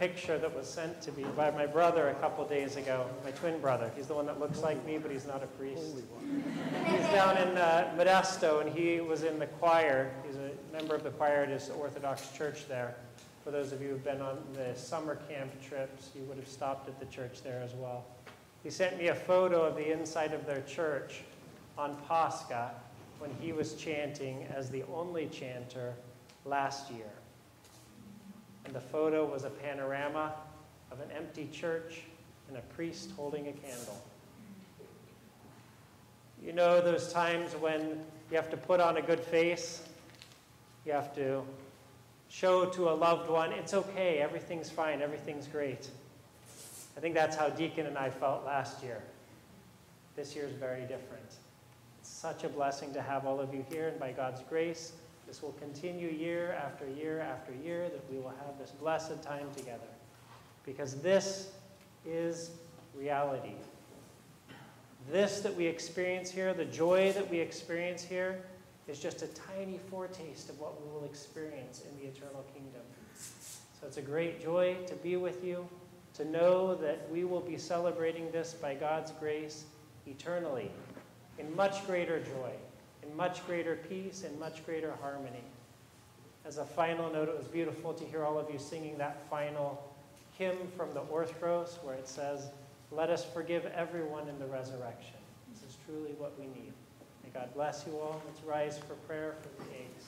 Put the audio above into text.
picture that was sent to me by my brother a couple days ago, my twin brother. He's the one that looks like me, but he's not a priest. He's down in uh, Modesto, and he was in the choir. He's a member of the choir at his Orthodox church there. For those of you who've been on the summer camp trips, you would have stopped at the church there as well. He sent me a photo of the inside of their church on Pascha when he was chanting as the only chanter last year. Photo was a panorama of an empty church and a priest holding a candle. You know those times when you have to put on a good face, you have to show to a loved one, it's okay, everything's fine, everything's great. I think that's how Deacon and I felt last year. This year is very different. It's such a blessing to have all of you here, and by God's grace, this will continue year after year after year, that we will have this blessed time together. Because this is reality. This that we experience here, the joy that we experience here, is just a tiny foretaste of what we will experience in the eternal kingdom. So it's a great joy to be with you, to know that we will be celebrating this by God's grace eternally in much greater joy, in much greater peace, and much greater harmony. As a final note, it was beautiful to hear all of you singing that final hymn from the Orthros where it says, Let us forgive everyone in the resurrection. This is truly what we need. May God bless you all. Let's rise for prayer for the eggs.